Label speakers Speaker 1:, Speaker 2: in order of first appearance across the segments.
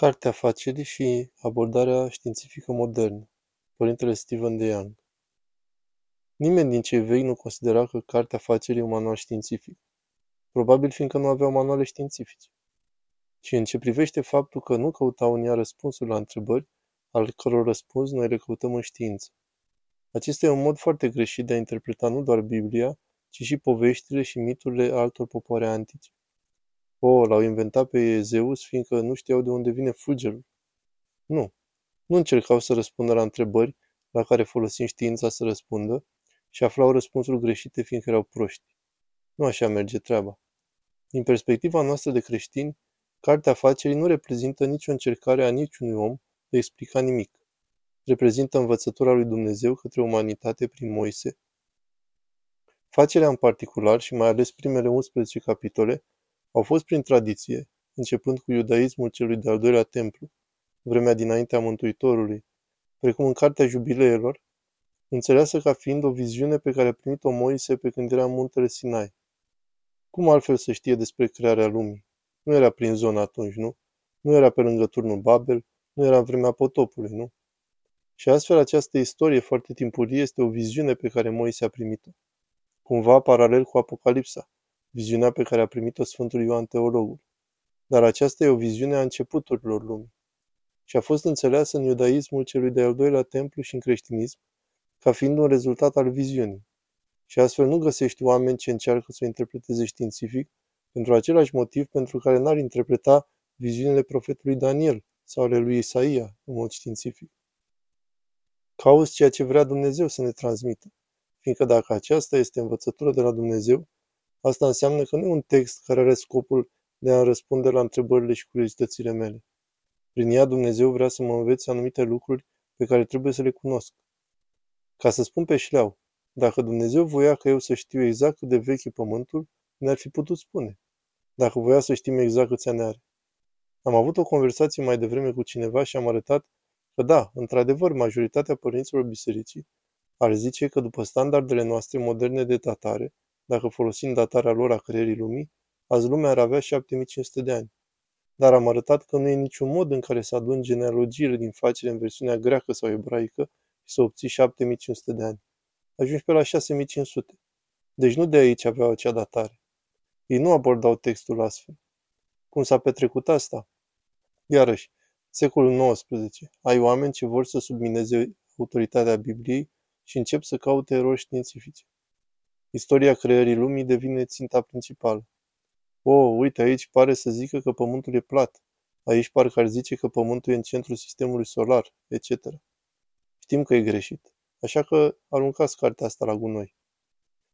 Speaker 1: Cartea afacerii și abordarea științifică modernă. Părintele Stephen de Young. Nimeni din cei vechi nu considera că Cartea afacerii e un manual științific, probabil fiindcă nu aveau manuale științifice. Și în ce privește faptul că nu căutau în ea răspunsuri la întrebări, al căror răspuns noi le căutăm în știință. Acesta e un mod foarte greșit de a interpreta nu doar Biblia, ci și poveștile și miturile altor popoare antice. O, l-au inventat pe Zeus fiindcă nu știau de unde vine fulgerul. Nu. Nu încercau să răspundă la întrebări la care folosim știința să răspundă și aflau răspunsuri greșite fiindcă erau proști. Nu așa merge treaba. Din perspectiva noastră de creștini, Cartea afacerii nu reprezintă nicio încercare a niciunui om de a explica nimic. Reprezintă învățătura lui Dumnezeu către umanitate prin Moise. Facerea în particular și mai ales primele 11 capitole au fost prin tradiție, începând cu iudaismul celui de-al doilea templu, vremea dinaintea Mântuitorului, precum în Cartea Jubileelor, înțeleasă ca fiind o viziune pe care a primit-o Moise pe când era în muntele Sinai. Cum altfel să știe despre crearea lumii? Nu era prin zona atunci, nu? Nu era pe lângă turnul Babel, nu era în vremea potopului, nu? Și astfel această istorie foarte timpurie este o viziune pe care Moise a primit-o. Cumva paralel cu Apocalipsa, viziunea pe care a primit-o Sfântul Ioan Teologul. Dar aceasta e o viziune a începuturilor lumii și a fost înțeleasă în iudaismul celui de-al doilea templu și în creștinism ca fiind un rezultat al viziunii. Și astfel nu găsești oameni ce încearcă să o interpreteze științific pentru același motiv pentru care n-ar interpreta viziunile profetului Daniel sau ale lui Isaia în mod științific. Cauți ceea ce vrea Dumnezeu să ne transmită, fiindcă dacă aceasta este învățătura de la Dumnezeu, Asta înseamnă că nu e un text care are scopul de a răspunde la întrebările și curiozitățile mele. Prin ea Dumnezeu vrea să mă învețe anumite lucruri pe care trebuie să le cunosc. Ca să spun pe șleau, dacă Dumnezeu voia că eu să știu exact cât de vechi e pământul, ne-ar fi putut spune. Dacă voia să știm exact câți ani are. Am avut o conversație mai devreme cu cineva și am arătat că da, într-adevăr, majoritatea părinților bisericii ar zice că după standardele noastre moderne de datare, dacă folosim datarea lor a creierii lumii, azi lumea ar avea 7500 de ani. Dar am arătat că nu e niciun mod în care să adun genealogiile din facere în versiunea greacă sau ebraică și să obții 7500 de ani. Ajungi pe la 6500. Deci nu de aici aveau acea datare. Ei nu abordau textul astfel. Cum s-a petrecut asta? Iarăși, secolul XIX, ai oameni ce vor să submineze autoritatea Bibliei și încep să caute erori științifice. Istoria creării lumii devine ținta principală. O, uite, aici pare să zică că pământul e plat. Aici parcă ar zice că pământul e în centrul sistemului solar, etc. Știm că e greșit. Așa că aruncați cartea asta la gunoi.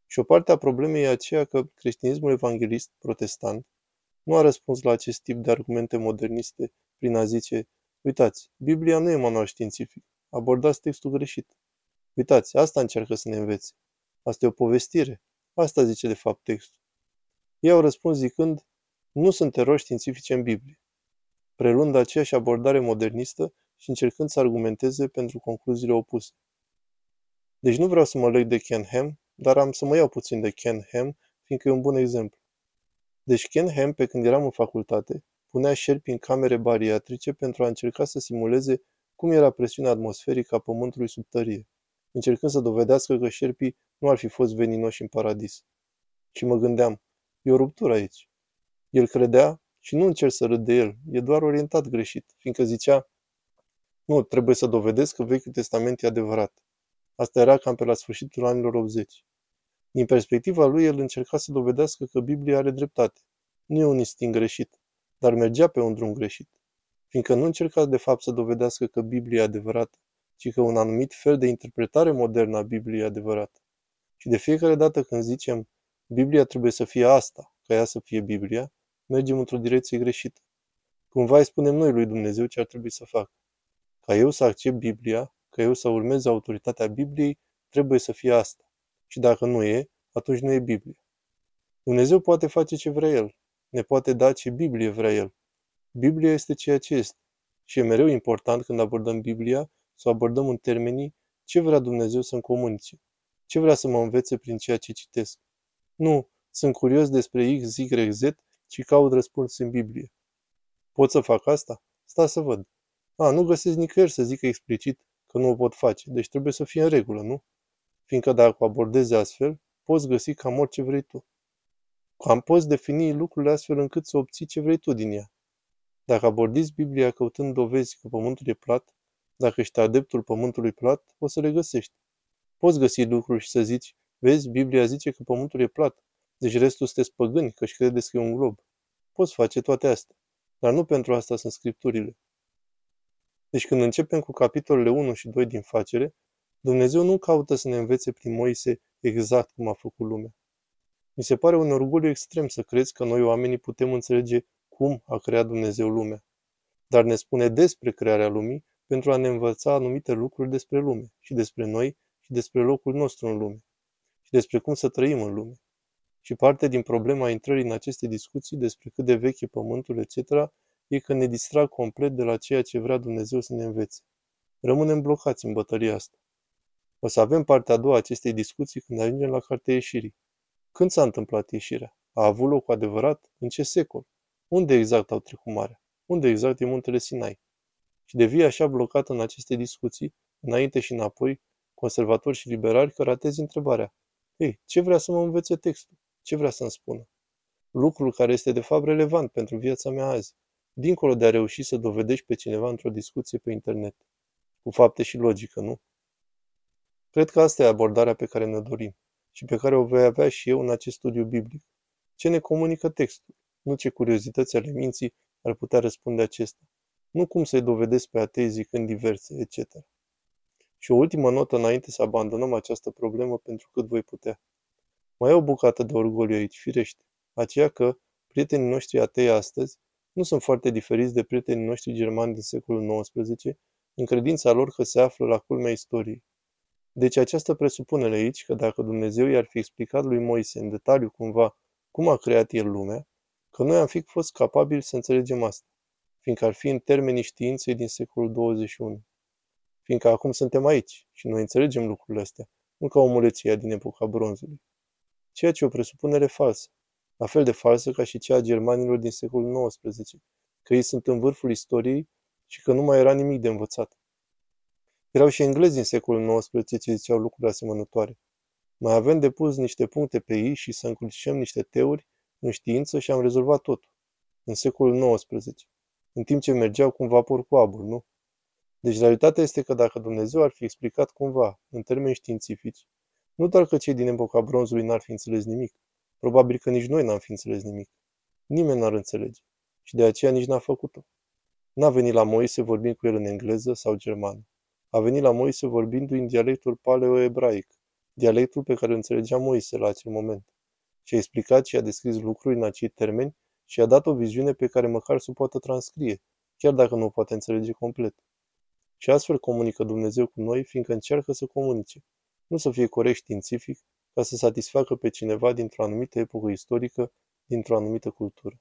Speaker 1: Și o parte a problemei e aceea că creștinismul evanghelist protestant nu a răspuns la acest tip de argumente moderniste prin a zice Uitați, Biblia nu e manual științific. Abordați textul greșit. Uitați, asta încearcă să ne învețe. Asta e o povestire. Asta zice de fapt textul. Ei au răspuns zicând, nu sunt erori științifice în Biblie, prelând aceeași abordare modernistă și încercând să argumenteze pentru concluziile opuse. Deci nu vreau să mă leg de Ken Ham, dar am să mă iau puțin de Ken Ham, fiindcă e un bun exemplu. Deci Ken Ham, pe când eram în facultate, punea șerpi în camere bariatrice pentru a încerca să simuleze cum era presiunea atmosferică a Pământului sub tărie încercând să dovedească că șerpii nu ar fi fost veninoși în paradis. Și mă gândeam, e o ruptură aici. El credea și nu încerc să râd de el, e doar orientat greșit, fiindcă zicea, nu, trebuie să dovedesc că Vechiul Testament e adevărat. Asta era cam pe la sfârșitul anilor 80. Din perspectiva lui, el încerca să dovedească că Biblia are dreptate. Nu e un instinct greșit, dar mergea pe un drum greșit. Fiindcă nu încerca de fapt să dovedească că Biblia e adevărată, ci că un anumit fel de interpretare modernă a Bibliei e adevărat. Și de fiecare dată când zicem Biblia trebuie să fie asta, ca ea să fie Biblia, mergem într-o direcție greșită. Cumva îi spunem noi lui Dumnezeu ce ar trebui să facă. Ca eu să accept Biblia, ca eu să urmez autoritatea Bibliei, trebuie să fie asta. Și dacă nu e, atunci nu e Biblia. Dumnezeu poate face ce vrea El. Ne poate da ce Biblie vrea El. Biblia este ceea ce este. Și e mereu important când abordăm Biblia să o abordăm în termenii ce vrea Dumnezeu să-mi comunice, ce vrea să mă învețe prin ceea ce citesc. Nu, sunt curios despre X, Y, Z și caut răspuns în Biblie. Pot să fac asta? Sta să văd. A, nu găsesc nicăieri să zică explicit că nu o pot face, deci trebuie să fie în regulă, nu? Fiindcă dacă o abordezi astfel, poți găsi cam orice vrei tu. Cam poți defini lucrurile astfel încât să obții ce vrei tu din ea. Dacă abordezi Biblia căutând dovezi că pământul e plat, dacă ești adeptul pământului plat, o să le găsești. Poți găsi lucruri și să zici, vezi, Biblia zice că pământul e plat, deci restul sunteți păgâni, că și credeți că e un glob. Poți face toate astea, dar nu pentru asta sunt scripturile. Deci când începem cu capitolele 1 și 2 din facere, Dumnezeu nu caută să ne învețe prin Moise exact cum a făcut lumea. Mi se pare un orgoliu extrem să crezi că noi oamenii putem înțelege cum a creat Dumnezeu lumea. Dar ne spune despre crearea lumii pentru a ne învăța anumite lucruri despre lume și despre noi și despre locul nostru în lume și despre cum să trăim în lume. Și parte din problema intrării în aceste discuții despre cât de vechi e pământul, etc., e că ne distrag complet de la ceea ce vrea Dumnezeu să ne învețe. Rămânem blocați în bătălia asta. O să avem partea a doua a acestei discuții când ajungem la cartea ieșirii. Când s-a întâmplat ieșirea? A avut loc cu adevărat? În ce secol? Unde exact au trecut marea? Unde exact e muntele Sinai? Și devii așa blocat în aceste discuții, înainte și înapoi, conservatori și liberali, că ratezi întrebarea. Ei, ce vrea să mă învețe textul? Ce vrea să-mi spună? Lucrul care este de fapt relevant pentru viața mea azi, dincolo de a reuși să dovedești pe cineva într-o discuție pe internet. Cu fapte și logică, nu? Cred că asta e abordarea pe care ne dorim și pe care o vei avea și eu în acest studiu biblic. Ce ne comunică textul, nu ce curiozități ale minții ar putea răspunde acesta. Nu cum să-i dovedesc pe atei zicând diverse, etc. Și o ultimă notă înainte să abandonăm această problemă pentru cât voi putea. Mai e o bucată de orgoliu aici, firește. Aceea că prietenii noștri atei astăzi nu sunt foarte diferiți de prietenii noștri germani din secolul XIX, în credința lor că se află la culmea istoriei. Deci această presupunere aici că dacă Dumnezeu i-ar fi explicat lui Moise în detaliu cumva cum a creat el lumea, că noi am fi fost capabili să înțelegem asta, fiindcă ar fi în termenii științei din secolul 21. Fiindcă acum suntem aici și noi înțelegem lucrurile astea, nu ca omuleția din epoca bronzului. Ceea ce e o presupunere falsă, la fel de falsă ca și cea a germanilor din secolul XIX, că ei sunt în vârful istoriei și că nu mai era nimic de învățat. Erau și englezi din secolul XIX ce ziceau lucruri asemănătoare. Mai avem de pus niște puncte pe ei și să încrucișăm niște teori în știință și am rezolvat totul. În secolul XIX. În timp ce mergeau cu un vapor cu abur, nu? Deci realitatea este că dacă Dumnezeu ar fi explicat cumva, în termeni științifici, nu doar că cei din epoca bronzului n-ar fi înțeles nimic, probabil că nici noi n-am fi înțeles nimic. Nimeni n-ar înțelege. Și de aceea nici n-a făcut-o. N-a venit la Moise vorbind cu el în engleză sau germană. A venit la Moise vorbindu-i în dialectul paleo-ebraic, dialectul pe care îl înțelegea Moise la acel moment. Și a explicat și a descris lucruri în acei termeni și a dat o viziune pe care măcar să o poată transcrie, chiar dacă nu o poate înțelege complet. Și astfel comunică Dumnezeu cu noi, fiindcă încearcă să comunice, nu să fie corect științific, ca să satisfacă pe cineva dintr-o anumită epocă istorică, dintr-o anumită cultură.